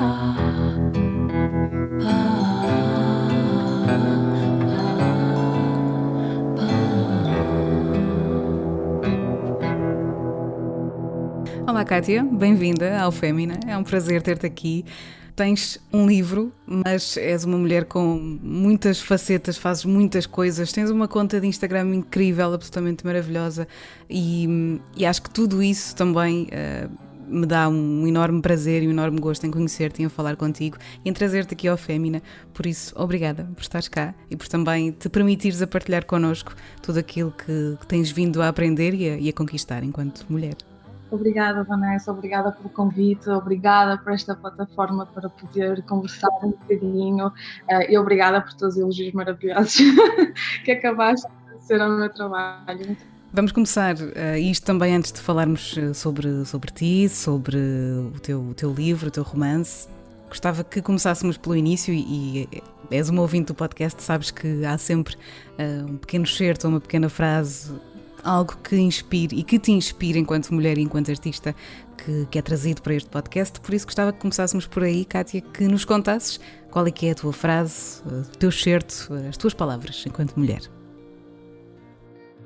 Olá, Kátia, bem-vinda ao Fémina. É um prazer ter-te aqui. Tens um livro, mas és uma mulher com muitas facetas, fazes muitas coisas, tens uma conta de Instagram incrível, absolutamente maravilhosa, e, e acho que tudo isso também. Uh, me dá um enorme prazer e um enorme gosto em conhecer-te em falar contigo e em trazer-te aqui ao Fémina. Por isso, obrigada por estares cá e por também te permitires a partilhar connosco tudo aquilo que, que tens vindo a aprender e a, e a conquistar enquanto mulher. Obrigada, Vanessa, obrigada pelo convite, obrigada por esta plataforma para poder conversar um bocadinho uh, e obrigada por todos os elogios maravilhosos que acabaste de ser ao meu trabalho. Vamos começar uh, isto também antes de falarmos eh, sobre, sobre ti, sobre o teu, o teu livro, o teu romance. Gostava que começássemos pelo início e, e és uma ouvinte do podcast, sabes que há sempre uh, um pequeno certo, uma pequena frase algo que inspire e que te inspire enquanto mulher e enquanto artista que, que é trazido para este podcast. Por isso gostava que começássemos por aí, Kátia, que nos contasses qual é que é a tua frase, o teu certo, as tuas palavras enquanto mulher.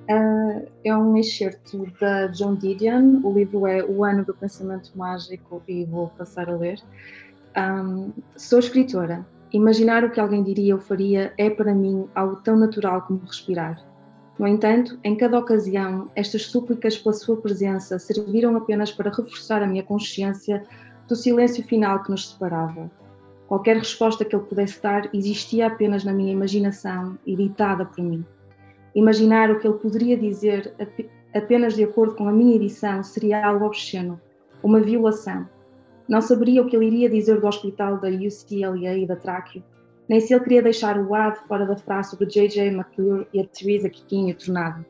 Uh, é um excerto da John Didion, o livro é O Ano do Pensamento Mágico e vou passar a ler. Um, sou escritora. Imaginar o que alguém diria ou faria é para mim algo tão natural como respirar. No entanto, em cada ocasião, estas súplicas pela sua presença serviram apenas para reforçar a minha consciência do silêncio final que nos separava. Qualquer resposta que ele pudesse dar existia apenas na minha imaginação e ditada por mim. Imaginar o que ele poderia dizer apenas de acordo com a minha edição seria algo obsceno, uma violação. Não saberia o que ele iria dizer do hospital da UCLA e da Tráqueo, nem se ele queria deixar o ad fora da frase sobre J.J. McClure e a Teresa Kikin e o Tornado.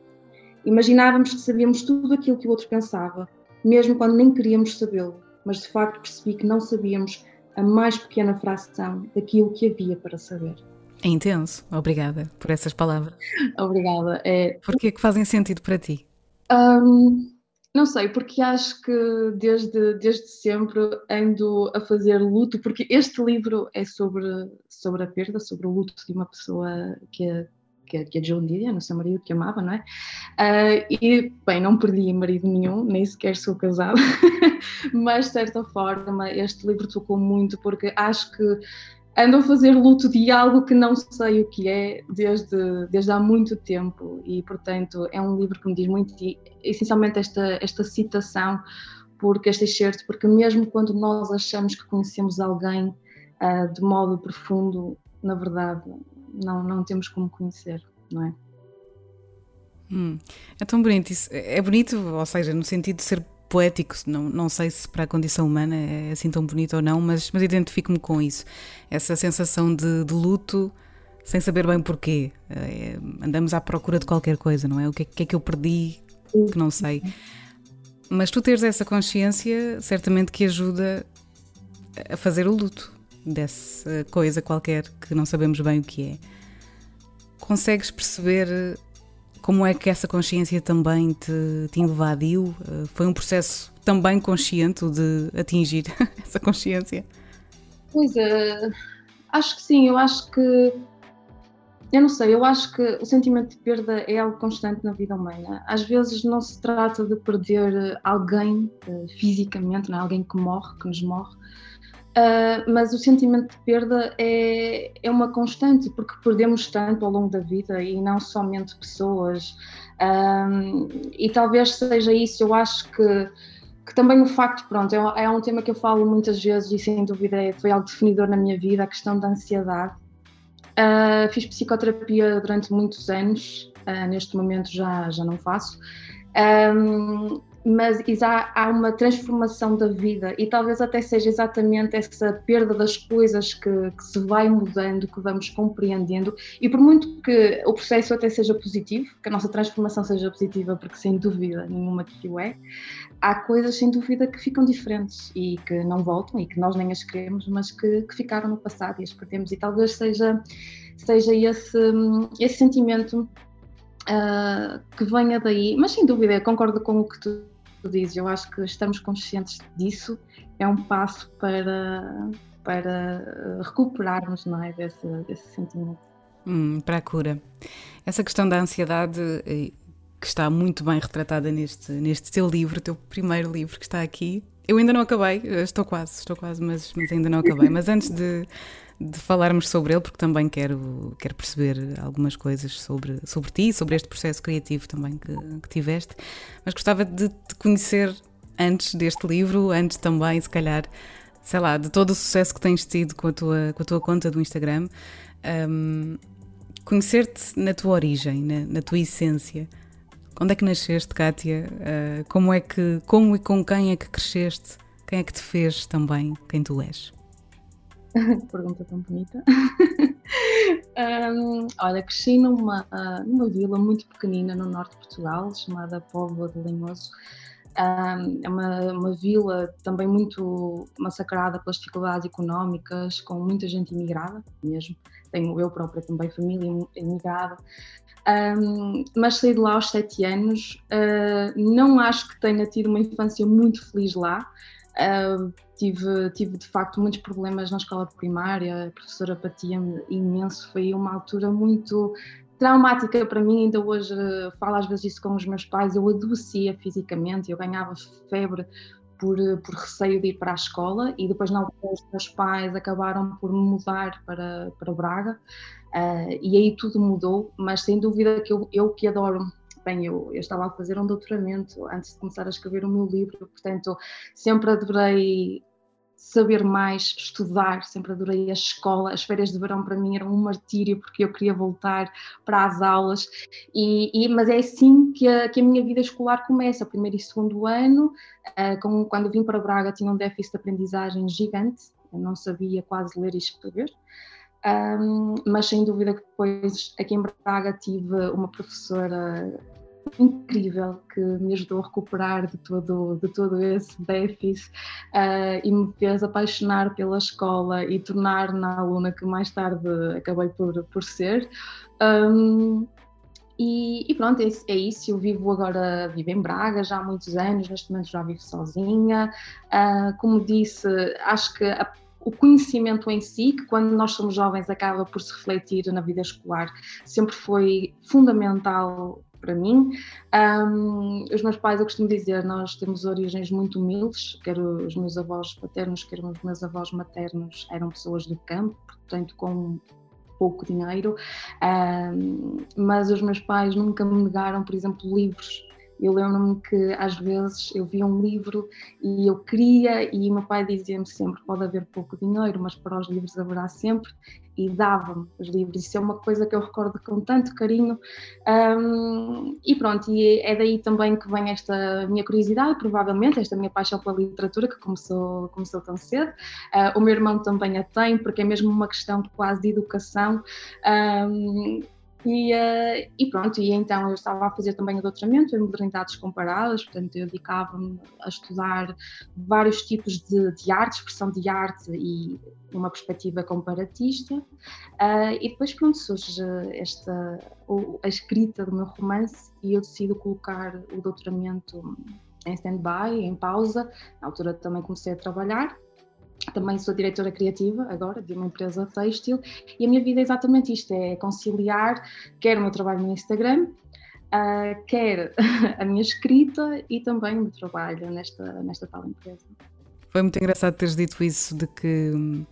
Imaginávamos que sabíamos tudo aquilo que o outro pensava, mesmo quando nem queríamos sabê-lo, mas de facto percebi que não sabíamos a mais pequena fração daquilo que havia para saber. É intenso. Obrigada por essas palavras. Obrigada. É... Porquê que fazem sentido para ti? Um, não sei, porque acho que desde, desde sempre ando a fazer luto, porque este livro é sobre, sobre a perda, sobre o luto de uma pessoa que é, que é, que é John Didion, o seu marido que amava, não é? Uh, e, bem, não perdi marido nenhum, nem sequer sou casada, mas de certa forma este livro tocou muito porque acho que ando a fazer luto de algo que não sei o que é desde, desde há muito tempo e, portanto, é um livro que me diz muito e, essencialmente esta, esta citação, porque este excerto, porque mesmo quando nós achamos que conhecemos alguém uh, de modo profundo, na verdade, não, não temos como conhecer, não é? Hum, é tão bonito isso. É bonito, ou seja, no sentido de ser poético, não, não sei se para a condição humana é assim tão bonito ou não, mas, mas identifico-me com isso. Essa sensação de, de, luto sem saber bem porquê. É, andamos à procura de qualquer coisa, não é? O que, é, que é que eu perdi que não sei. Mas tu teres essa consciência certamente que ajuda a fazer o luto dessa coisa qualquer que não sabemos bem o que é. Consegues perceber como é que essa consciência também te, te invadiu? Eh, foi um processo também consciente de atingir essa consciência? Pois é, acho que sim, eu acho que eu não sei, eu acho que o sentimento de perda é algo constante na vida humana. Às vezes não se trata de perder alguém uh, fisicamente, não é? alguém que morre, que nos morre, Uh, mas o sentimento de perda é, é uma constante, porque perdemos tanto ao longo da vida e não somente pessoas. Um, e talvez seja isso, eu acho que, que também o facto, pronto, é, é, um tema que eu falo muitas vezes e sem dúvida é, foi algo definidor na minha vida, a questão da ansiedade. Uh, fiz psicoterapia durante muitos anos, uh, neste momento já, já não faço. Um, mas há, há uma transformação da vida. E talvez até seja exatamente essa perda das coisas que, que, se vai mudando, que vamos compreendendo. E por muito que o processo até seja positivo, que a nossa transformação seja positiva, porque sem dúvida nenhuma que o é, há coisas sem dúvida que ficam diferentes e que não voltam e que nós nem as queremos, mas que, que ficaram no passado e as perdemos. E talvez seja, seja esse, esse sentimento uh, que venha daí, mas sem dúvida concordo com o que tu tu dizes, eu acho que estamos conscientes disso, é um passo para, para recuperarmos não é, desse, desse sentimento. Hum, para a cura. Essa questão da ansiedade eh, que está muito bem retratada neste, neste teu livro, teu primeiro livro que está aqui. Eu ainda não acabei, eh, estou quase, estou quase, mas, mas ainda não acabei. Mas antes de, de falarmos sobre ele, porque também quero, quero perceber algumas coisas sobre, sobre ti, sobre este processo criativo também que, que tiveste, mas gostava de te conhecer antes deste livro, antes também, se calhar, sei lá, de todo o sucesso que tens tido com a tua, com a tua conta do Instagram, um, conhecer-te na tua origem, na, na tua essência. Onde é que nasceste, Kátia? Uh, como é que, como e com quem é que cresceste? Quem é que te fez também quem tu és? Pergunta tão bonita. um, olha, cresci numa, numa vila muito pequenina no norte de Portugal, chamada Póvoa de Linhoso. Um, é uma, uma vila também muito massacrada pelas dificuldades económicas, com muita gente imigrada mesmo. Tenho eu própria também família imigrada. Um, mas saí de lá aos sete anos. Uh, não acho que tenha tido uma infância muito feliz lá. Uh, tive, tive de facto muitos problemas na escola primária, a professora batia-me imenso. Foi uma altura muito traumática para mim. Ainda hoje uh, falo às vezes isso com os meus pais. Eu adoecia fisicamente, eu ganhava febre por, por receio de ir para a escola e depois não os meus pais acabaram por mudar para, para Braga uh, e aí tudo mudou, mas sem dúvida que eu, eu que adoro bem, eu, eu, estava a fazer um doutoramento antes de começar a escrever o meu livro, portanto sempre adorei saber mais, estudar, sempre adorei a escola, as férias de verão para mim eram um martírio porque eu queria voltar para as aulas, e, e mas é assim que a, que a, minha vida escolar começa, primeiro e segundo ano, uh, com, quando vim para Braga tinha um déficit de aprendizagem gigante, eu não sabia quase ler e escrever, um, mas sem dúvida que depois aqui em Braga tive uma professora incrível que me ajudou a recuperar de todo, de todo esse déficit uh, e me fez apaixonar pela escola e tornar na aluna que mais tarde acabei por, por ser. Um, e, e, pronto, é, é, isso. Eu vivo agora, vivo em Braga já há muitos anos, neste momento já vivo sozinha. Uh, como disse, acho que a, o conhecimento em si, que quando nós somos jovens acaba por se refletir na vida escolar, sempre foi fundamental para mim. Um, os meus pais, eu costumo dizer, nós temos origens muito humildes, quer os meus avós paternos, quer os meus avós maternos eram pessoas do campo, portanto com pouco dinheiro, um, mas os meus pais nunca me negaram, por exemplo, livros eu lembro-me que às vezes eu via um livro e eu queria, e meu pai dizia-me sempre: pode haver pouco dinheiro, mas para os livros haverá sempre, e dava-me os livros. Isso é uma coisa que eu recordo com tanto carinho. Um, e pronto, e é daí também que vem esta minha curiosidade, provavelmente, esta minha paixão pela literatura, que começou, começou tão cedo. Uh, o meu irmão também a tem, porque é mesmo uma questão quase de educação. Um, e, uh, e, pronto, e então eu estava a fazer também o doutoramento em modernidades comparadas, portanto eu dedicava-me a estudar vários tipos de, de arte, expressão de arte e uma perspectiva comparatista. Uh, e depois, pronto, surge esta, a escrita do meu romance e eu decido colocar o doutoramento em stand-by, em pausa. Na altura também comecei a trabalhar também sou diretora criativa agora de uma empresa têxtil e a minha vida é exatamente isto: é conciliar quer o meu trabalho no Instagram, uh, quer a minha escrita e também o meu trabalho nesta, nesta tal empresa. Foi muito engraçado teres dito isso de que hum,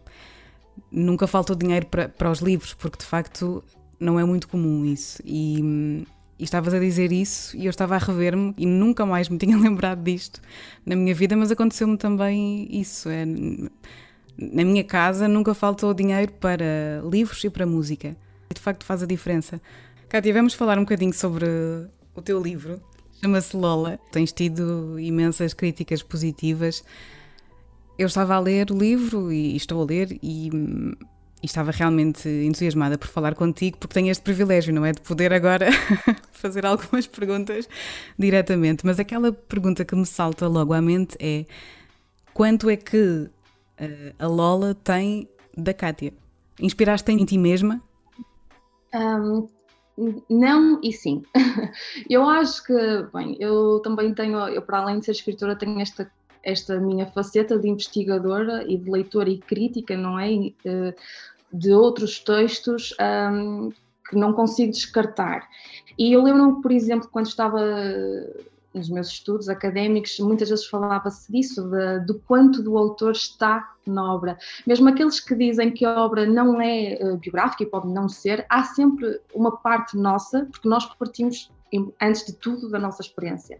nunca faltou dinheiro para, para os livros, porque de facto não é muito comum isso. E hum, e estavas a dizer isso e eu estava a rever-me e nunca mais me tinha lembrado disto na minha vida, mas aconteceu-me também isso. É, na minha casa nunca faltou dinheiro para livros e para música. E de facto faz a diferença. Cátia, vamos falar um bocadinho sobre o teu livro. Chama-se Lola. Tens tido imensas críticas positivas. Eu estava a ler o livro e estou a ler e e estava realmente entusiasmada por falar contigo, porque tenho este privilégio, não é? De poder agora fazer algumas perguntas diretamente. Mas aquela pergunta que me salta logo à mente é: quanto é que uh, a Lola tem da Kátia? Inspiraste em ti mesma? Um, não e sim. eu acho que, bem, eu também tenho, eu para além de ser escritora, tenho esta, esta minha faceta de investigadora e de leitora e crítica, não é? Eh, de outros textos um, que não consigo descartar. E eu lembro-me, por exemplo, quando estava nos meus estudos académicos, muitas vezes falava-se disso, de, do quanto do autor está na obra. Mesmo aqueles que dizem que a obra não é uh, biográfica e pode não ser, há sempre uma parte nossa, porque nós partimos antes de tudo da nossa experiência.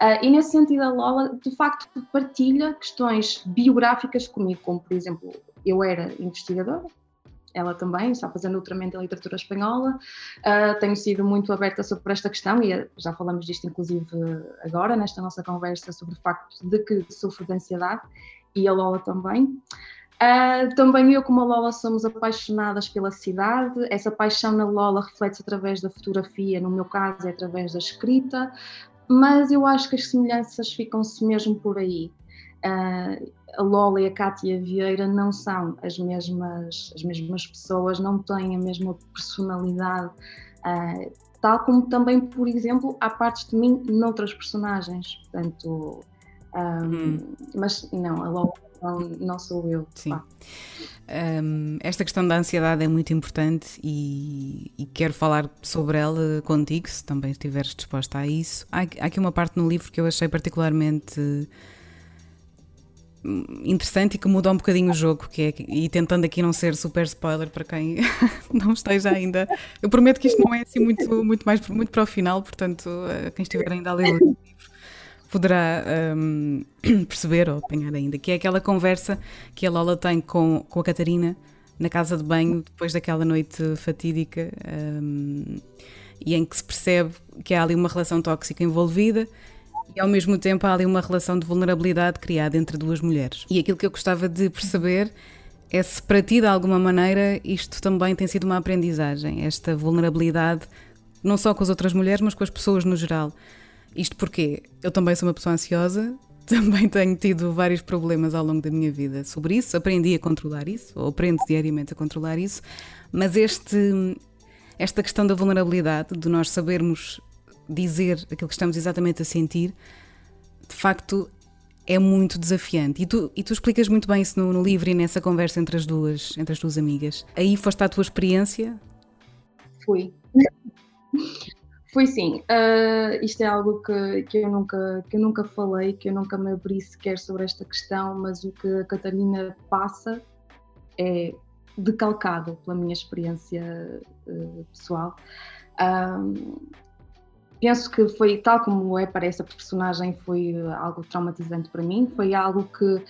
Uh, e nesse sentido, a Lola de facto partilha questões biográficas comigo, como por exemplo, eu era investigadora, ela também está fazendo doutoramento em literatura espanhola. Uh, tenho sido muito aberta sobre esta questão e já falamos disto, inclusive, agora, nesta nossa conversa, sobre o facto de que sofro de ansiedade e a Lola também. Uh, também eu, como a Lola, somos apaixonadas pela cidade. Essa paixão na Lola reflete-se através da fotografia, no meu caso, é através da escrita, mas eu acho que as semelhanças ficam-se mesmo por aí. A Lola e a Cátia Vieira não são as mesmas, as mesmas pessoas, não têm a mesma personalidade, uh, tal como também, por exemplo, há partes de mim noutras personagens. Portanto, um, hum. mas não, a Lola não, não sou eu. Sim. Um, esta questão da ansiedade é muito importante e, e, quero falar sobre ela contigo, se também estiveres disposta a isso. Há, há aqui uma parte no livro que eu achei particularmente interessante e que muda um bocadinho o jogo, que é, e tentando aqui não ser super spoiler para quem não esteja ainda. Eu prometo que isto não é assim muito, muito mais muito para o final, portanto, eh, quem estiver ainda a ler o livro poderá um, perceber ou apanhar ainda, que é aquela conversa que a Lola tem com, com a Catarina na casa de banho depois daquela noite fatídica um, e em que se percebe que há ali uma relação tóxica envolvida e ao mesmo tempo há ali uma relação de vulnerabilidade criada entre duas mulheres. E aquilo que eu gostava de perceber é se para ti, de alguma maneira, isto também tem sido uma aprendizagem, esta vulnerabilidade, não só com as outras mulheres, mas com as pessoas no geral. Isto porque eu também sou uma pessoa ansiosa, também tenho tido vários problemas ao longo da minha vida sobre isso, aprendi a controlar isso, ou aprendo diariamente a controlar isso, mas este, esta questão da vulnerabilidade, de nós sabermos dizer aquilo que estamos exatamente a sentir, de facto é muito desafiante. E tu, e tu explicas muito bem isso no, no, livro e nessa conversa entre as duas, entre as duas amigas. Aí foste a tua experiência? Fui. Fui sim. Uh, isto é algo que, que, eu nunca, que eu nunca falei, que eu nunca me abri sequer sobre esta questão, mas o que a Catarina passa é decalcado pela minha experiência uh, pessoal. Uh, penso que foi, tal como é para essa personagem, foi algo traumatizante para mim, foi algo que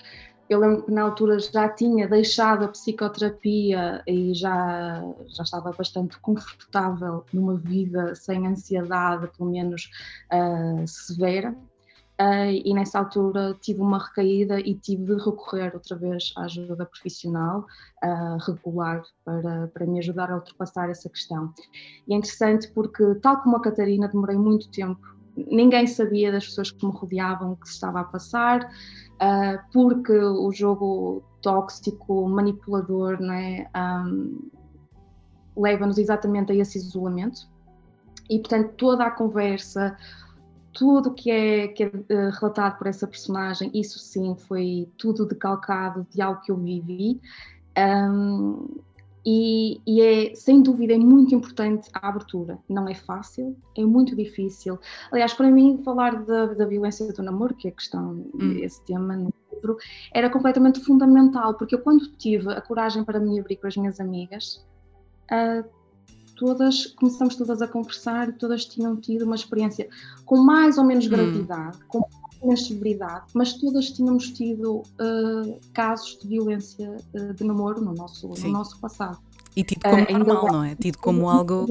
eu lembro que na altura já tinha deixado a psicoterapia e já, já estava bastante confortável numa vida sem ansiedade, pelo menos uh, severa. Uh, e nessa altura tive uma recaída e tive de recorrer outra vez à ajuda profissional uh, regular para, para me ajudar a ultrapassar essa questão. E é interessante porque, tal como a Catarina, demorei muito tempo, ninguém sabia das pessoas que me rodeavam o que se estava a passar, uh, porque o jogo tóxico, manipulador, não é? Um, leva-nos exatamente a esse isolamento. E, portanto, toda a conversa, tudo que é, que é uh, relatado por essa personagem, isso sim foi tudo decalcado de algo que eu vivi. Um, e, e, é, sem dúvida, é muito importante a abertura. Não é fácil, é muito difícil. Aliás, para mim, falar da, da violência do namoro, que é a questão, hum. esse tema no livro, era completamente fundamental, porque eu, quando tive a coragem para me abrir com as minhas amigas, uh, todas começamos todas a conversar e todas tinham tido uma experiência com mais ou menos gravidade, hum. com mais ou menos severidade, mas todas tínhamos tido uh, casos de violência uh, de namoro no nosso, no nosso passado. E tido como uh, normal, não é? Tido como algo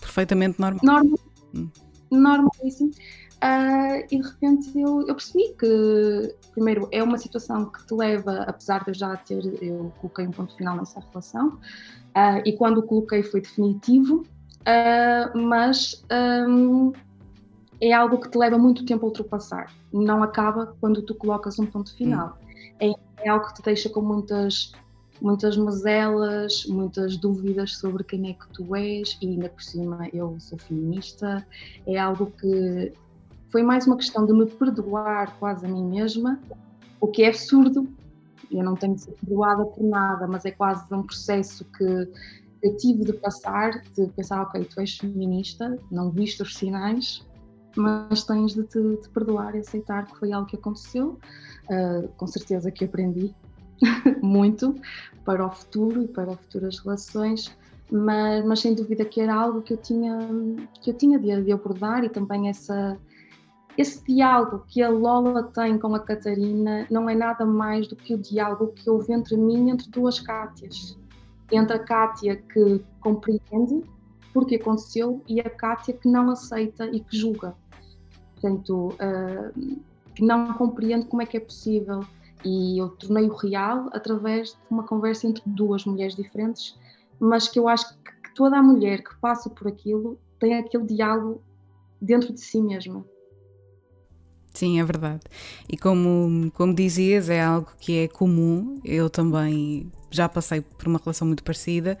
perfeitamente normal. Normal. Hum. Normalíssimo. Uh, e de repente eu, eu, percebi que, primeiro, é uma situação que te leva, apesar de eu já ter, eu coloquei um ponto final nessa relação, uh, e quando o coloquei foi definitivo, uh, mas um, é algo que te leva muito tempo a ultrapassar. Não acaba quando tu colocas um ponto final. Hum. É, é, algo que te deixa com muitas muitas mazelas, muitas dúvidas sobre quem é que tu és e ainda por cima eu sou feminista. É algo que foi mais uma questão de me perdoar quase a mim mesma, o que é absurdo. Eu não tenho de ser perdoada por nada, mas é quase um processo que eu tive de passar, de pensar, ok, tu és feminista, não viste os sinais, mas tens de te de perdoar e aceitar que foi algo que aconteceu. Uh, com certeza que aprendi muito para o futuro e para futuras relações, mas, mas, sem dúvida que era algo que eu tinha, que eu tinha de, de abordar e também essa, esse diálogo que a Lola tem com a Catarina não é nada mais do que o diálogo que houve entre mim entre duas Cátias. Entre a Cátia que compreende porque aconteceu e a Cátia que não aceita e que julga. Portanto, uh, que não compreende como é que é possível. E eu tornei-o real através de uma conversa entre duas mulheres diferentes, mas que eu acho que toda a mulher que passa por aquilo tem aquele diálogo dentro de si mesma. Sim, é verdade. E como, como dizias, é algo que é comum. Eu também já passei por uma relação muito parecida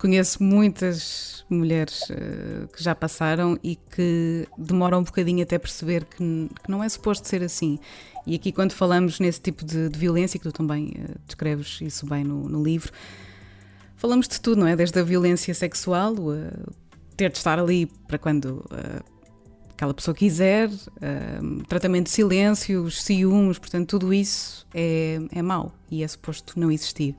Conheço muitas mulheres uh, que já passaram e que demoram um bocadinho até perceber que, que, não é suposto ser assim. E aqui, quando falamos nesse tipo de, de violência, que tu também uh, descreves isso bem no, no, livro, falamos de tudo, não é? Desde a violência sexual, uh, ter de estar ali para quando aquela pessoa quiser, tratamento de silêncio, os ciúmes, portanto, tudo isso é, é mau e é suposto não existir.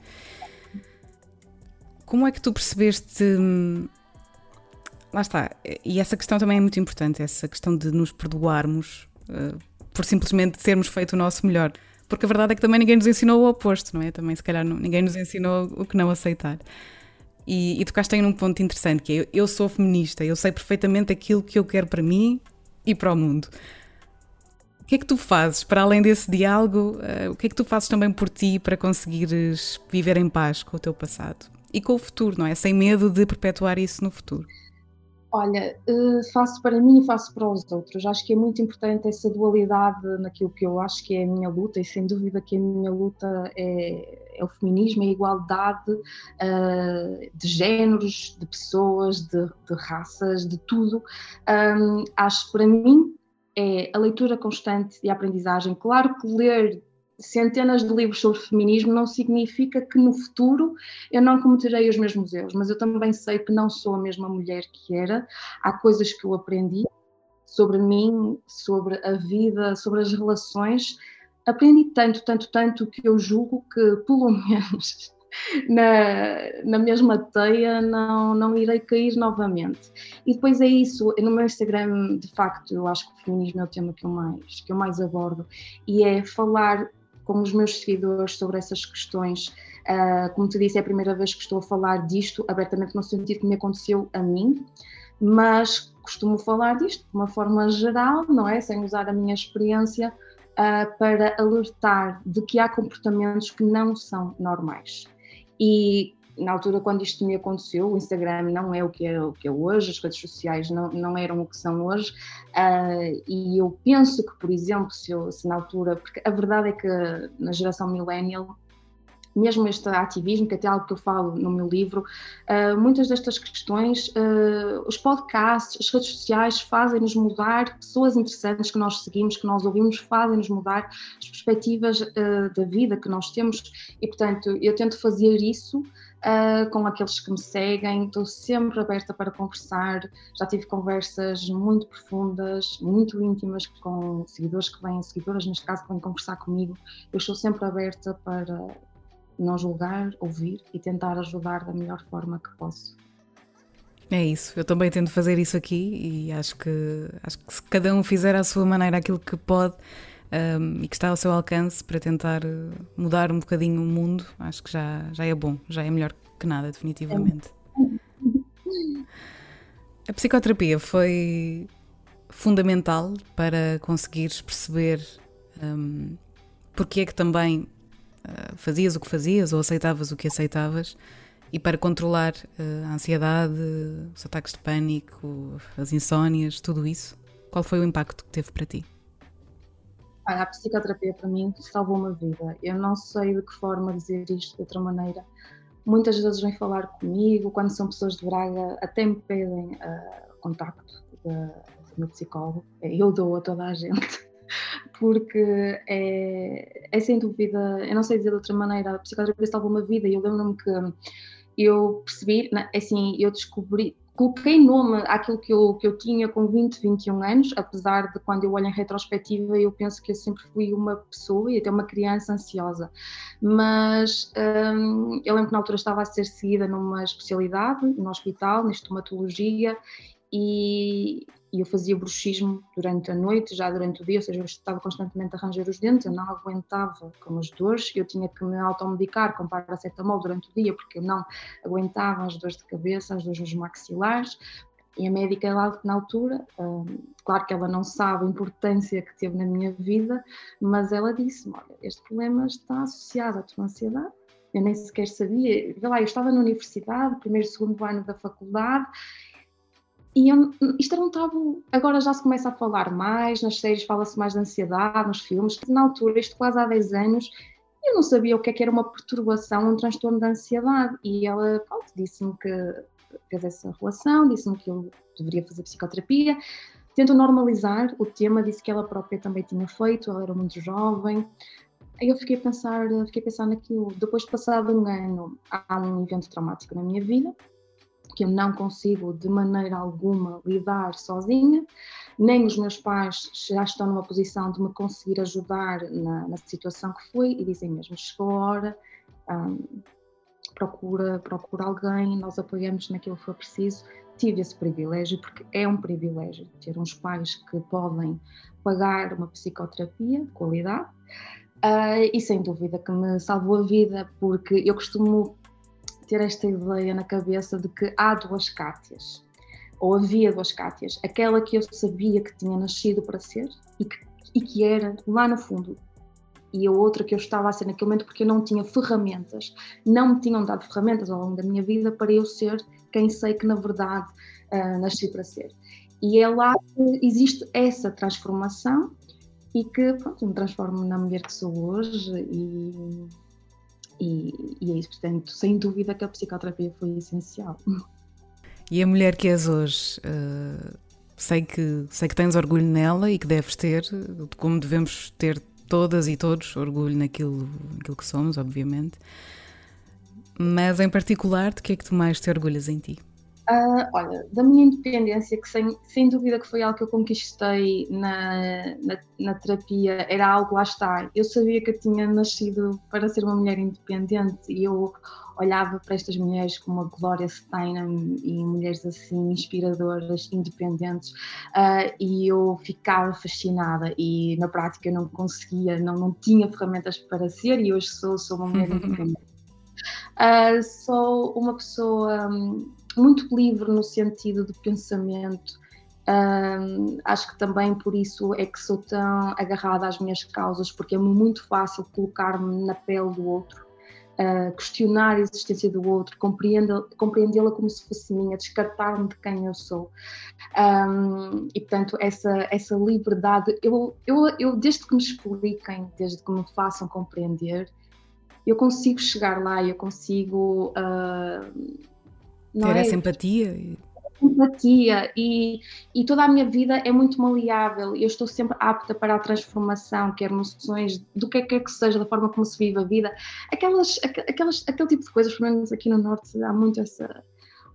Como é que tu percebeste. Hum, lá está, e essa questão também é muito importante, essa questão de nos perdoarmos uh, por simplesmente termos feito o nosso melhor. Porque a verdade é que também ninguém nos ensinou o oposto, não é? Também, se calhar, ninguém nos ensinou o que não aceitar. E, e tocaste aí num ponto interessante, que é, eu sou feminista, eu sei perfeitamente aquilo que eu quero para mim e para o mundo. O que é que tu fazes, para além desse diálogo, uh, o que é que tu fazes também por ti para conseguires viver em paz com o teu passado? e com o futuro, não é? Sem medo de perpetuar isso no futuro. Olha, eh, faço para mim e faço para os outros. Acho que é muito importante essa dualidade naquilo que eu acho que é a minha luta, e sem dúvida que a minha luta é, é o feminismo, é a igualdade uh, de géneros, de pessoas, de, de raças, de tudo. Um, acho para mim é a leitura constante e a aprendizagem. Claro que ler centenas de livros sobre feminismo não significa que no futuro eu não cometerei os mesmos erros, mas eu também sei que não sou a mesma mulher que era. Há coisas que eu aprendi sobre mim, sobre a vida, sobre as relações. Aprendi tanto, tanto, tanto que eu julgo que, pelo menos, na, na mesma teia não, não irei cair novamente. E depois é isso, no meu Instagram, de facto, eu acho que o feminismo é o tema que eu mais, que eu mais abordo, e é falar com os meus seguidores sobre essas questões. Uh, como te disse, é a primeira vez que estou a falar disto abertamente, no sentido que me aconteceu a mim, mas costumo falar disto de uma forma geral, não é? Sem usar a minha experiência, uh, para alertar de que há comportamentos que não são normais. E na altura quando isto me aconteceu, o Instagram não é o que é, o que é hoje, as redes sociais não, não eram o que são hoje, uh, e eu penso que, por exemplo, se, eu, se na altura, porque a verdade é que na geração millennial mesmo este ativismo, que é até algo que eu falo no meu livro, uh, muitas destas questões, uh, os podcasts, as redes sociais fazem-nos mudar, pessoas interessantes que nós seguimos, que nós ouvimos, fazem-nos mudar as perspectivas uh, da vida que nós temos e, portanto, eu tento fazer isso uh, com aqueles que me seguem, estou sempre aberta para conversar. Já tive conversas muito profundas, muito íntimas com seguidores que vêm, seguidoras neste caso, que vêm conversar comigo. Eu estou sempre aberta para não julgar, ouvir e tentar ajudar da melhor forma que posso. É isso, eu também tento fazer isso aqui e acho que, acho que se cada um fizer à sua maneira aquilo que pode, um, e que está ao seu alcance para tentar eh, mudar um bocadinho o mundo, acho que já, já é bom, já é melhor que nada, definitivamente. A psicoterapia foi fundamental para conseguires perceber um, porque é que também uh, fazias o que fazias ou aceitavas o que aceitavas e para controlar uh, a ansiedade, os ataques de pânico, as insónias, tudo isso. Qual foi o impacto que teve para ti? Olha, a psicoterapia para mim salvou uma vida. Eu não sei de que forma dizer isto de outra maneira. Muitas vezes vêm falar comigo, quando são pessoas de Braga, até me pedem uh, contacto do meu psicólogo. Eu dou a toda a gente, porque é, é sem dúvida, eu não sei dizer de outra maneira, a psicoterapia salvou uma vida e eu lembro-me que eu percebi, assim, eu descobri, coloquei nome àquilo que eu, que eu tinha com 20, 21 anos, apesar de quando eu olho em retrospectiva eu penso que eu sempre fui uma pessoa e até uma criança ansiosa. Mas hum, eu lembro que na altura estava a ser seguida numa especialidade, no hospital, na estomatologia, e, e eu fazia bruxismo durante a noite, já durante o dia, ou seja, eu estava constantemente a arranjar os dentes, eu não aguentava com as dores, eu tinha que me automedicar com paracetamol durante o dia, porque eu não aguentava as dores de cabeça, as dores nos maxilares, e a médica lá na altura, hum, claro que ela não sabe a importância que teve na minha vida, mas ela disse-me, olha, este problema está associado à tua ansiedade, eu nem sequer sabia, lá, eu estava na universidade, primeiro segundo ano da faculdade, e eu, isto era um tabu. Agora já se começa a falar mais, nas séries fala-se mais de ansiedade, nos filmes. Na altura, isto quase há 10 anos, eu não sabia o que, é que era uma perturbação, um transtorno de ansiedade. E ela disse-me que fez essa relação, disse-me que eu deveria fazer psicoterapia. Tentou normalizar o tema, disse que ela própria também tinha feito, ela era muito jovem. Aí eu fiquei a pensar, fiquei a pensar naquilo. Depois de passado um ano, há um evento traumático na minha vida, que eu não consigo de maneira alguma lidar sozinha, nem os meus pais já estão numa posição de me conseguir ajudar na, na situação que foi e dizem mesmo, chegou a hora, um, procura, procura alguém, nós apoiamos naquilo que for preciso. Tive esse privilégio, porque é um privilégio ter uns pais que podem pagar uma psicoterapia de qualidade, uh, e sem dúvida que me salvou a vida, porque eu costumo ter esta ideia na cabeça de que há duas Cátias, ou havia duas Cátias, aquela que eu sabia que tinha nascido para ser e que, e que era lá no fundo, e a outra que eu estava a ser naquele momento porque eu não tinha ferramentas, não me tinham dado ferramentas ao longo da minha vida para eu ser quem sei que na verdade uh, nasci para ser. E é lá que existe essa transformação e que pronto, me transformo na mulher que sou hoje e e, e é isso, portanto, sem dúvida que a psicoterapia foi essencial. E a mulher que és hoje, uh, sei, que, sei que tens orgulho nela e que deves ter, como devemos ter todas e todos orgulho naquilo, naquilo que somos, obviamente. Mas em particular, de que é que tu mais te orgulhas em ti? Uh, olha, da minha independência, que sem, sem dúvida que foi algo que eu conquistei na, na, na, terapia, era algo, lá está, eu sabia que eu tinha nascido para ser uma mulher independente e eu olhava para estas mulheres como a Gloria Steinem e mulheres assim inspiradoras, independentes, uh, e eu ficava fascinada e na prática eu não conseguia, não, não tinha ferramentas para ser e hoje sou, sou uma mulher independente. Uh, sou uma pessoa... Um, muito livre no sentido de pensamento. Um, acho que também por isso é que sou tão agarrada às minhas causas, porque é muito fácil colocar-me na pele do outro, uh, questionar a existência do outro, compreendê-la como se fosse minha, descartar-me de quem eu sou. Um, e portanto, essa, essa liberdade, eu, eu, eu desde que me expliquem, desde que me façam compreender, eu consigo chegar lá, eu consigo. Uh, ter é? essa empatia. Empatia e, e toda a minha vida é muito maleável. Eu estou sempre apta para a transformação, quer noções do que é que, é que seja, da forma como se vive a vida. Aquelas, aquelas, aquele tipo de coisas, pelo menos aqui no Norte, há muito essa.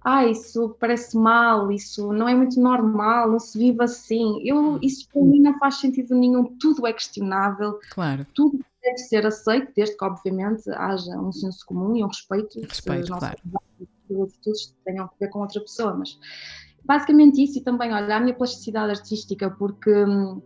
Ah, isso parece mal, isso não é muito normal, não se vive assim. Eu, hum. isso para mim não faz sentido nenhum, tudo é questionável. Claro. Tudo deve ser aceito, desde que, obviamente, haja um senso comum e um respeito. Respeito, claro atitudes que tenham a ver com outra pessoa, mas basicamente isso e também, olha, a minha plasticidade artística, porque hum,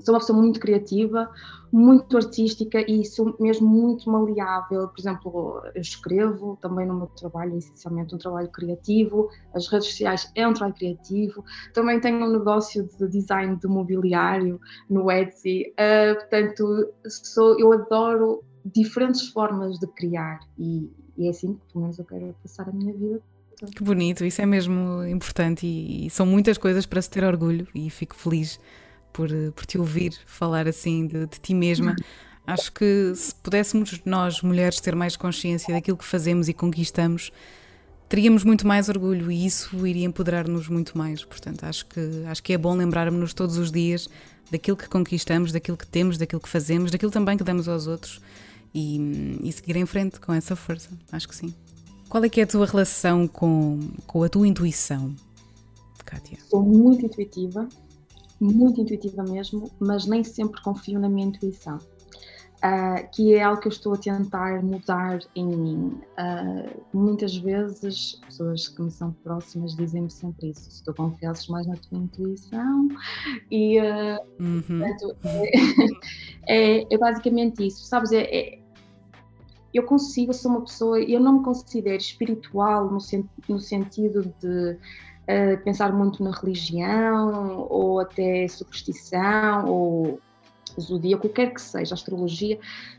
sou uma pessoa muito criativa, muito artística e sou mesmo muito maleável. Por exemplo, eu escrevo também no meu trabalho, essencialmente um trabalho criativo, as redes sociais é um trabalho criativo, também tenho um negócio de design de mobiliário no Etsy, uh, portanto, sou, eu adoro diferentes formas de criar e, e é assim que pelo menos eu quero passar a minha vida. Que bonito, isso é mesmo importante e, e, são muitas coisas para se ter orgulho e fico feliz por, por te ouvir falar assim de, de ti mesma. Acho que se pudéssemos nós, mulheres, ter mais consciência daquilo que fazemos e conquistamos, teríamos muito mais orgulho e isso iria empoderar-nos muito mais. Portanto, acho que, acho que é bom lembrarmos-nos todos os dias daquilo que conquistamos, daquilo que temos, daquilo que fazemos, daquilo também que damos aos outros e, e seguir em frente com essa força. Acho que sim. Qual é que é a tua relação com, com a tua intuição, Kátia? Sou muito intuitiva, muito intuitiva mesmo, mas nem sempre confio na minha intuição uh, que é algo que eu estou a tentar mudar em mim. Uh, muitas vezes, pessoas que me são próximas dizem-me sempre isso: se tu confiasses mais na tua intuição, e uh, uhum. portanto, é, é, é, basicamente isso, sabes? É, é, eu consigo, sou uma pessoa, eu não me considero espiritual no, sen no sentido de. Uh, pensar muito na religião ou até superstição ou zodíaco, qualquer que seja, astrologia,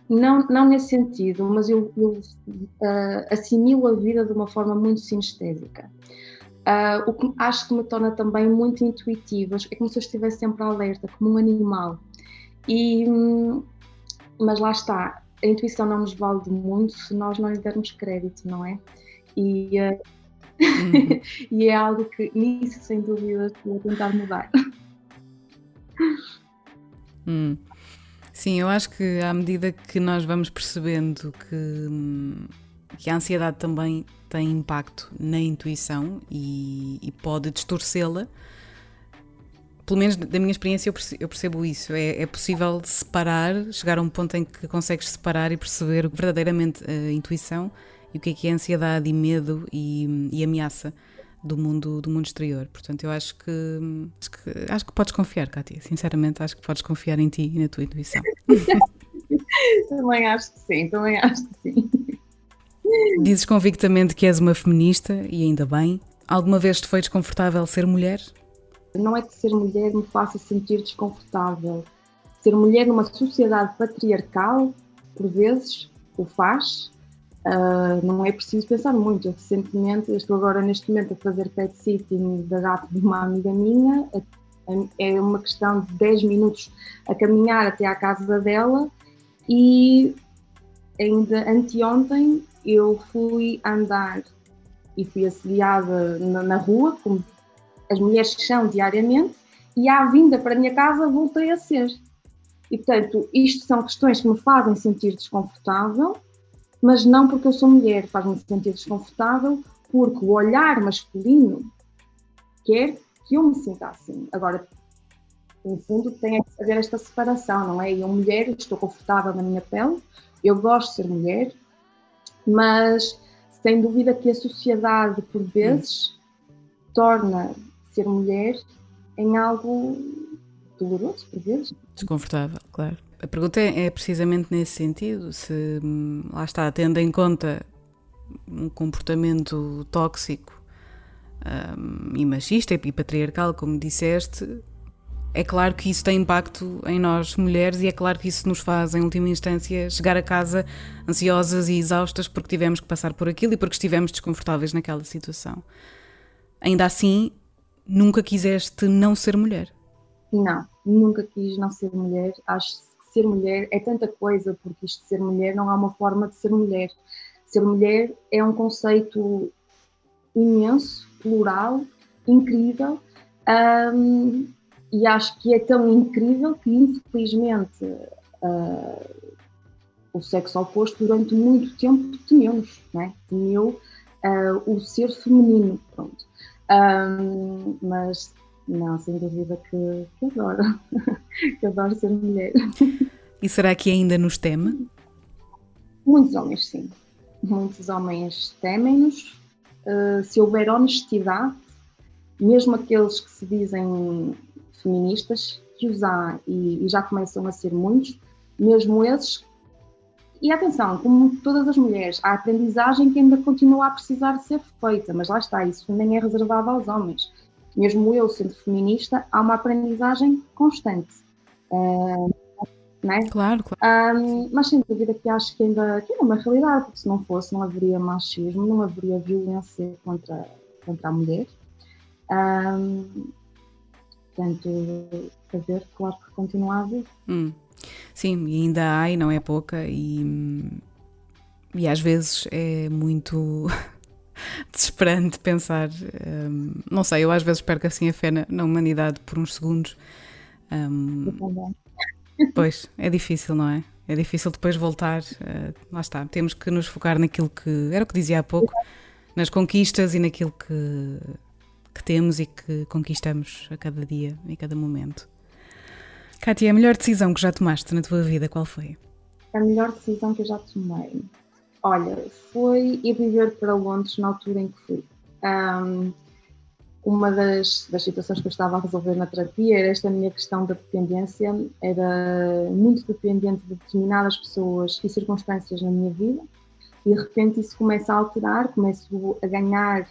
não, não nesse sentido, mas eu, eu uh, assimilo a vida de uma forma muito sinestésica. Uh, o que acho que me torna também muito intuitiva, é como se eu estivesse sempre alerta, como um animal. E, hum, mas lá está, a intuição não nos vale de muito se nós não lhe dermos crédito, não é? E, uh, uhum. e é algo que nisso, sem dúvida, a tentar mudar. Hum. Sim, eu acho que à medida que nós vamos percebendo que, que a ansiedade também tem impacto na intuição e, e pode distorcê-la, pelo menos da minha experiência eu percebo, eu percebo isso. É, é, possível separar, chegar a um ponto em que consegues separar e perceber verdadeiramente a intuição e o que é que é ansiedade e medo e, e ameaça do mundo, do mundo exterior. Portanto, eu acho que, acho que, acho que podes confiar, Kátia. Sinceramente, acho que podes confiar em ti e na tua intuição. também acho que sim, também acho que sim. Dizes convictamente que és uma feminista e ainda bem. Alguma vez te foi desconfortável ser mulher? Não é que ser mulher me faça sentir desconfortável. Ser mulher numa sociedade patriarcal, por vezes, o faz, Uh, não é preciso pensar muito. Eu recentemente, eu estou agora neste momento a fazer pet sitting da gata de uma amiga minha. É uma questão de 10 minutos a caminhar até à casa dela e ainda anteontem eu fui andar e fui assediada na, na rua, como as mulheres são diariamente, e à vinda para a minha casa voltei a ser. E portanto, isto são questões que me fazem sentir desconfortável, mas não porque eu sou mulher, faz-me sentir desconfortável, porque o olhar masculino quer que eu me sinta assim. Agora, no fundo, tem que haver esta separação, não é? Eu, mulher, estou confortável na minha pele, eu gosto de ser mulher, mas sem dúvida que a sociedade, por vezes, torna ser mulher em algo doloroso, por vezes. Desconfortável, claro. A pergunta é, é precisamente nesse sentido, se hum, lá está, tendo em conta um comportamento tóxico um, e machista e patriarcal, como disseste, é claro que isso tem impacto em nós mulheres e é claro que isso nos faz, em última instância, chegar a casa ansiosas e exaustas porque tivemos que passar por aquilo e porque estivemos desconfortáveis naquela situação. Ainda assim, nunca quiseste não ser mulher? Não, nunca quis não ser mulher. Acho ser mulher é tanta coisa, porque isto de ser mulher não há uma forma de ser mulher. Ser mulher é um conceito imenso, plural, incrível, um, e acho que é tão incrível que, infelizmente, uh, o sexo oposto durante muito tempo temeu-nos, né? temeu uh, o ser feminino, pronto. Um, mas não, sem dúvida que, que adoro. que adoro ser mulher. E será que ainda nos teme? Muitos homens, sim. Muitos homens temem-nos. Uh, se houver honestidade, mesmo aqueles que se dizem feministas, que os há e, e já começam a ser muitos, mesmo esses. E atenção, como todas as mulheres, há aprendizagem que ainda continua a precisar ser feita, mas lá está, isso nem é reservado aos homens mesmo eu sendo feminista, há uma aprendizagem constante. Uh, né? Claro, claro. Um, mas sem dúvida que acho que ainda, que é uma realidade, porque se não fosse, não haveria machismo, não haveria violência contra, contra a mulher. Um, Portanto, fazer, claro que continuar a ver. Hum. Sim, e ainda há e não é pouca, e, e às vezes é muito desesperante pensar. Um, não sei, eu às vezes perco assim a fé na, na humanidade por uns segundos. Um, pois, é difícil, não é? É difícil depois voltar. Uh, lá está, temos que nos focar naquilo que. Era o que dizia há pouco, nas conquistas e naquilo que, que temos e que conquistamos a cada dia e cada momento. Kátia, a melhor decisão que já tomaste na tua vida, qual foi? A melhor decisão que eu já tomei. Olha, foi ir viver para Londres na altura em que fui. Um, uma das, das, situações que eu estava a resolver na terapia era esta minha questão da dependência. Era muito dependente de determinadas pessoas e circunstâncias na minha vida, e de repente isso começa a alterar, começo a ganhar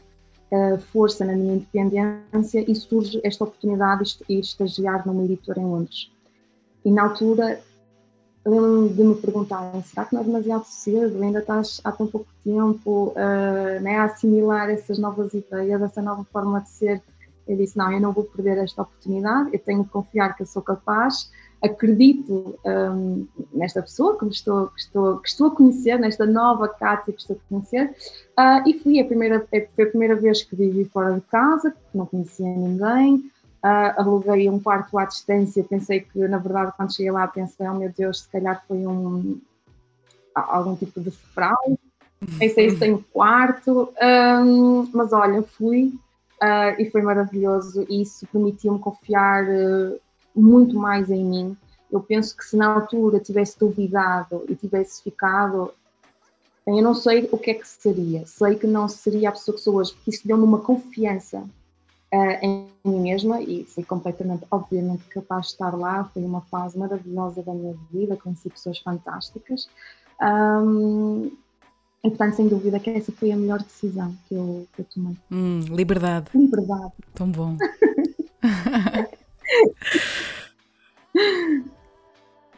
força na minha independência e surge esta oportunidade de estagiar numa editora em Londres. E na altura lembro-me de me perguntar, será que não é demasiado cedo? Ainda estás há tão pouco tempo uh, né, a assimilar essas novas ideias, essa nova forma de ser. Eu disse, não, eu não vou perder esta oportunidade, eu tenho que confiar que eu sou capaz, acredito um, nesta pessoa que estou, que, estou, que estou a conhecer, nesta nova Cátia que estou a conhecer, uh, e fui a primeira, foi a primeira vez que vivi fora de casa, não conhecia ninguém, Uh, aluguei um quarto à distância, pensei que, na verdade, quando cheguei lá, pensei, oh meu Deus, se calhar foi um, algum tipo de fraude. Pensei se tenho quarto, um, mas olha, fui. Uh, e foi maravilhoso. E isso permitiu-me confiar muito mais em mim. Eu penso que se na altura tivesse duvidado e tivesse ficado, eu não sei o que é que seria. Sei que não seria a pessoa que sou hoje, porque isso deu-me uma confiança uh, em mim mesma e fui completamente, obviamente, capaz de estar lá. Foi uma fase maravilhosa da minha vida, conheci pessoas fantásticas. Um, e, portanto, sem dúvida que essa foi a melhor decisão que eu, que eu tomei. Hum, liberdade. Liberdade. Tão bom.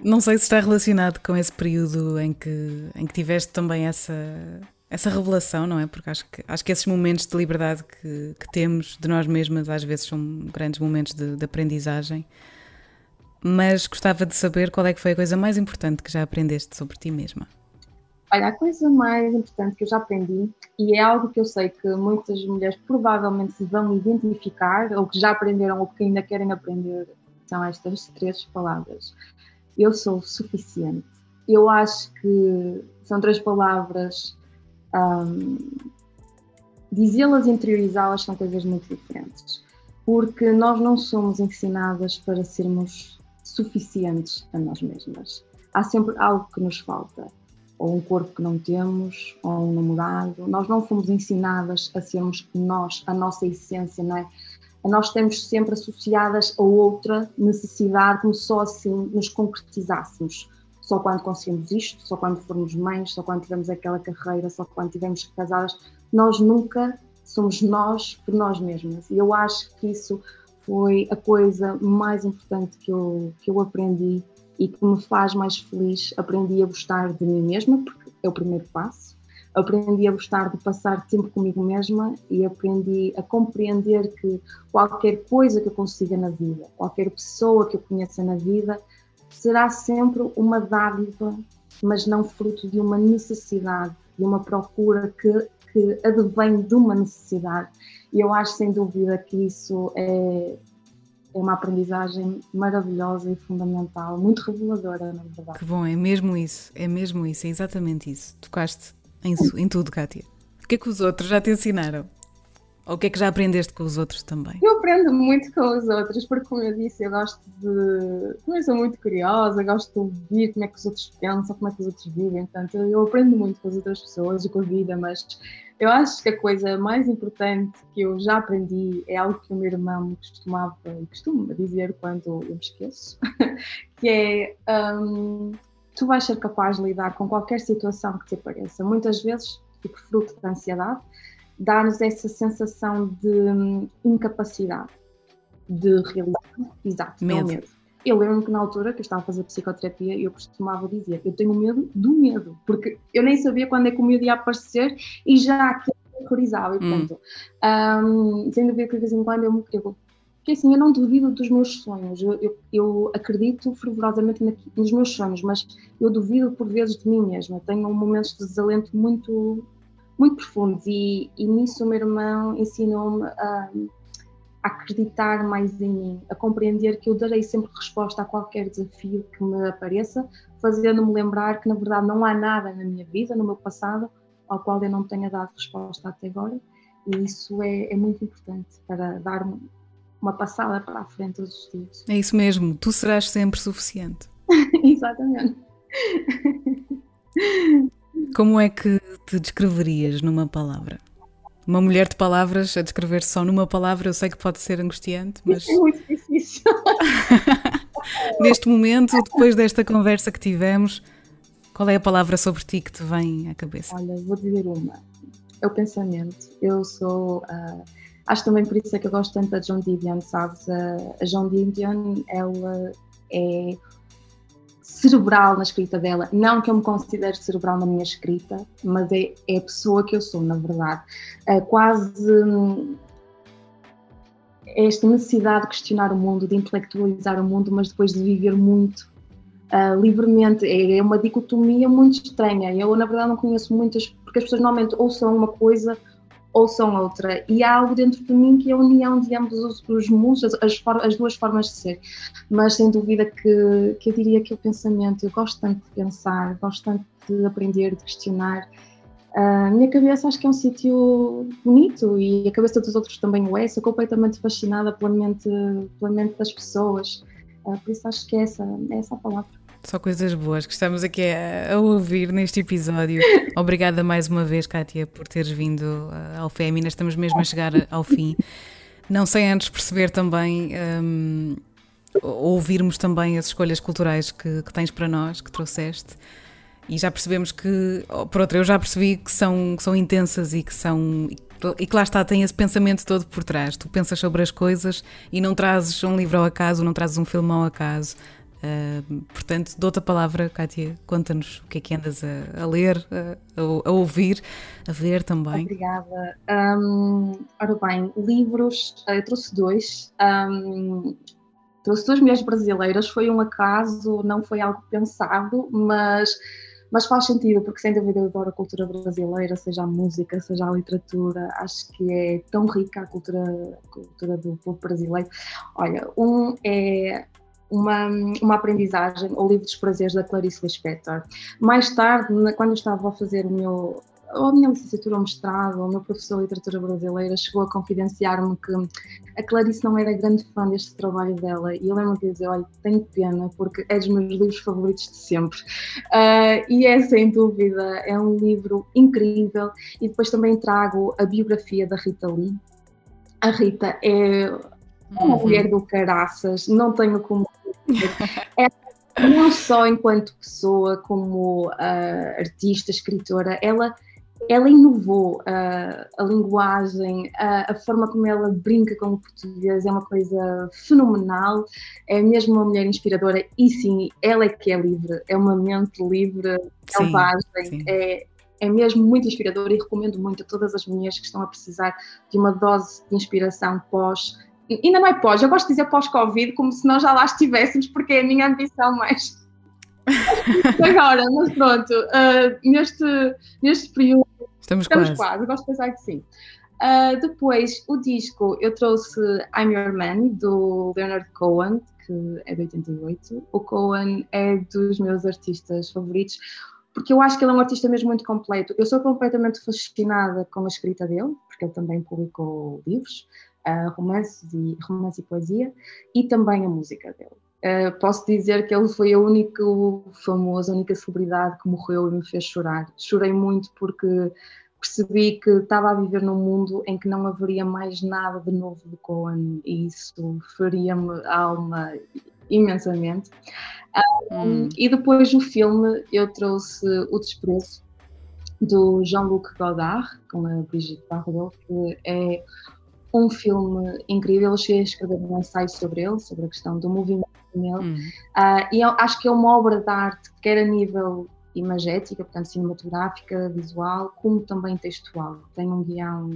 Não sei se está relacionado com esse período em que, em que tiveste também essa, essa revelação, não é? Porque acho que, acho que esses momentos de liberdade que, que temos de nós mesmas às vezes são grandes momentos de, de, aprendizagem. Mas gostava de saber qual é que foi a coisa mais importante que já aprendeste sobre ti mesma. Olha, a coisa mais importante que eu já aprendi, e é algo que eu sei que muitas mulheres provavelmente se vão identificar, ou que já aprenderam, ou que ainda querem aprender, são estas três palavras. Eu sou suficiente. Eu acho que são três palavras um, Dizê-las e interiorizá-las são coisas muito diferentes, porque nós não somos ensinadas para sermos suficientes a nós mesmas. Há sempre algo que nos falta, ou um corpo que não temos, ou um namorado. Nós não fomos ensinadas a sermos nós, a nossa essência, não é? Nós estamos sempre associadas a outra necessidade, como só assim nos concretizássemos só quando conseguimos isto, só quando formos mães, só quando tivermos aquela carreira, só quando tivermos casadas. Nós nunca somos nós por nós mesmas. E eu acho que isso foi a coisa mais importante que eu, que eu aprendi e que me faz mais feliz. Aprendi a gostar de mim mesma, porque é o primeiro passo. Aprendi a gostar de passar tempo comigo mesma e aprendi a compreender que qualquer coisa que eu consiga na vida, qualquer pessoa que eu conheça na vida, será sempre uma dádiva, mas não fruto de uma necessidade, de uma procura que, que advém de uma necessidade. E eu acho sem dúvida que isso é, é uma aprendizagem maravilhosa e fundamental, muito reveladora, na verdade. Que bom, é mesmo isso, é mesmo isso, é exatamente isso. Tocaste em, em tudo, Kátia. O que é que os outros já te ensinaram? Ou o que é que já aprendeste com os outros também? Eu aprendo muito com os outros, porque, como eu disse, eu gosto de. Eu sou muito curiosa, gosto de ouvir como é que os outros pensam, como é que os outros vivem. Portanto, eu aprendo muito com as outras pessoas e com a vida, mas eu acho que a coisa mais importante que eu já aprendi é algo que o meu irmão me costumava e costuma dizer quando eu me esqueço, que é. Um, tu vais ser capaz de lidar com qualquer situação que te apareça. Muitas vezes fico fruto da ansiedade dá-nos essa sensação de hum, incapacidade de realizar. Exato, medo. medo. Eu lembro que na altura que eu estava a fazer psicoterapia, eu costumava dizer: eu tenho medo do medo, porque eu nem sabia quando é que o medo ia aparecer e já aquilo me terrorizava. E, hum. portanto, um, sem dúvida que de vez em quando eu me, eu porque assim, eu não duvido dos meus sonhos, eu, eu, eu acredito fervorosamente nos meus sonhos, mas eu duvido por vezes de mim mesma. Tenho momentos de desalento muito, muito profundos e, e nisso o meu irmão ensinou-me a, a acreditar mais em mim, a compreender que eu darei sempre resposta a qualquer desafio que me apareça, fazendo-me lembrar que na verdade não há nada na minha vida, no meu passado, ao qual eu não tenha dado resposta até agora, e isso é, é muito importante para dar uma passada para a frente todos os dias. É isso mesmo, tu serás sempre suficiente. Exatamente. Como é que te descreverias numa palavra? Uma mulher de palavras a descrever só numa palavra, eu sei que pode ser angustiante, mas. É muito difícil. Neste momento, depois desta conversa que tivemos, qual é a palavra sobre ti que te vem à cabeça? Olha, vou dizer uma. É o pensamento. Eu sou. Uh, acho também por isso é que eu gosto tanto da John Didion, sabes? Uh, a John Didion, ela é cerebral na escrita dela. Não que eu me considere cerebral na minha escrita, mas é, é a pessoa que eu sou, na verdade. É quase hum, esta necessidade de questionar o mundo, de intelectualizar o mundo, mas depois de viver muito uh, livremente. É, é uma dicotomia muito estranha. Eu, na verdade, não conheço muitas, porque as pessoas normalmente ou são uma coisa ou são outra. E há algo dentro de mim que é a união de ambos os, os mundos, as, as, as, duas formas de ser. Mas sem dúvida que, que eu diria que o pensamento, eu gosto tanto de pensar, gosto tanto de aprender, de questionar. A minha cabeça acho que é um sítio bonito e a cabeça dos outros também o é. Sou completamente fascinada pela mente, pela mente das pessoas. Uh, por isso acho que é essa, é essa a palavra. Só coisas boas que estamos aqui a, a, ouvir neste episódio. Obrigada mais uma vez, Kátia, por teres vindo ao Fémina. Estamos mesmo a chegar ao fim. Não sei antes perceber também, um, ouvirmos também as escolhas culturais que, que, tens para nós, que trouxeste. E já percebemos que, por outra, eu já percebi que são, que são intensas e que são. E que lá está, tem esse pensamento todo por trás. Tu pensas sobre as coisas e não trazes um livro ao acaso, não trazes um filme ao acaso Portanto, dou-te a palavra, Kátia, conta-nos o que é que andas a, a ler, a, a, ouvir, a ver também. Obrigada. Um, ora bem, livros, eu trouxe dois. Um, trouxe duas mulheres brasileiras, foi um acaso, não foi algo pensado, mas, mas faz sentido, porque sem dúvida eu adoro a cultura brasileira, seja a música, seja a literatura, acho que é tão rica a cultura, a cultura do povo brasileiro. Olha, um é uma, uma aprendizagem, o livro dos prazeres da Clarice Lispector. Mais tarde, quando eu estava a fazer o meu a minha licenciatura ou mestrado, o meu professor de literatura brasileira chegou a confidenciar-me que a Clarice não era grande fã deste trabalho dela. E eu lembro de dizer, olha, tenho pena porque é dos meus livros favoritos de sempre. Uh, e é sem dúvida, é um livro incrível. E depois também trago a biografia da Rita Lee. A Rita é uhum. mulher do caraças, não tenho como é, não só enquanto pessoa, como uh, artista, escritora, ela, ela inovou uh, a linguagem, uh, a forma como ela brinca com o português é uma coisa fenomenal, é mesmo uma mulher inspiradora e sim, ela é que é livre, é uma mente livre, selvagem, é, é mesmo muito inspiradora e recomendo muito a todas as mulheres que estão a precisar de uma dose de inspiração pós ainda não é pós, eu gosto de dizer pós-Covid, como se nós já lá estivéssemos, porque é a minha ambição mais. Agora, mas pronto, uh, neste, neste período. Estamos, estamos quase. quase. Gosto de pensar que sim. Uh, depois, o disco, eu trouxe I'm Your Man, do Leonard Cohen, que é de 88. O Cohen é dos meus artistas favoritos, porque eu acho que ele é um artista mesmo muito completo. Eu sou completamente fascinada com a escrita dele, porque ele também publicou livros uh, romances e, romance e poesia, e também a música dele. Uh, posso dizer que ele foi o único famoso, a única celebridade que morreu e me fez chorar. Chorei muito porque percebi que estava a viver num mundo em que não haveria mais nada de novo de Cohen e isso feria-me a alma imensamente. Um, hum. E depois o filme eu trouxe O Desprezo do Jean-Luc Godard com a Brigitte Bardot, que é um filme incrível. Eu cheguei a escrever um ensaio sobre ele, sobre a questão do movimento nele. Uhum. Uh, e eu acho que é uma obra de arte, quer a nível imagética, portanto cinematográfica, visual, como também textual. Tem um guião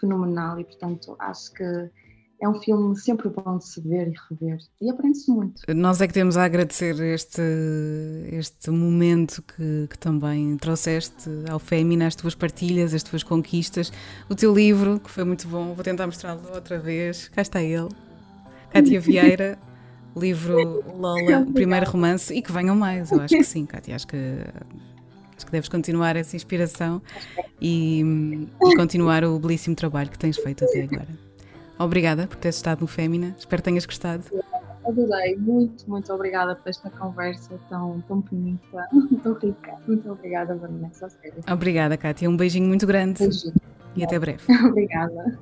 fenomenal e, portanto, acho que é um filme sempre bom de se ver e rever e aprende-se muito. Nós é que temos a agradecer este, este momento que, que também trouxeste ao Fémina, as tuas partilhas, as tuas conquistas, o teu livro, que foi muito bom, vou tentar mostrá-lo outra vez. Cá está ele, Cátia Vieira. livro Lola, o primeiro romance, e que venham mais, eu acho que sim, Cátia, acho que acho que deves continuar essa inspiração e, e, continuar o belíssimo trabalho que tens feito até agora. Obrigada por teres estado no Fémina, espero que tenhas gostado. Adorei, muito, muito obrigada por esta conversa tão, tão bonita, tão rica. Muito obrigada, Vanessa. Sério. Obrigada, Kátia. Um beijinho muito grande. Beijinho. E até breve. Obrigada.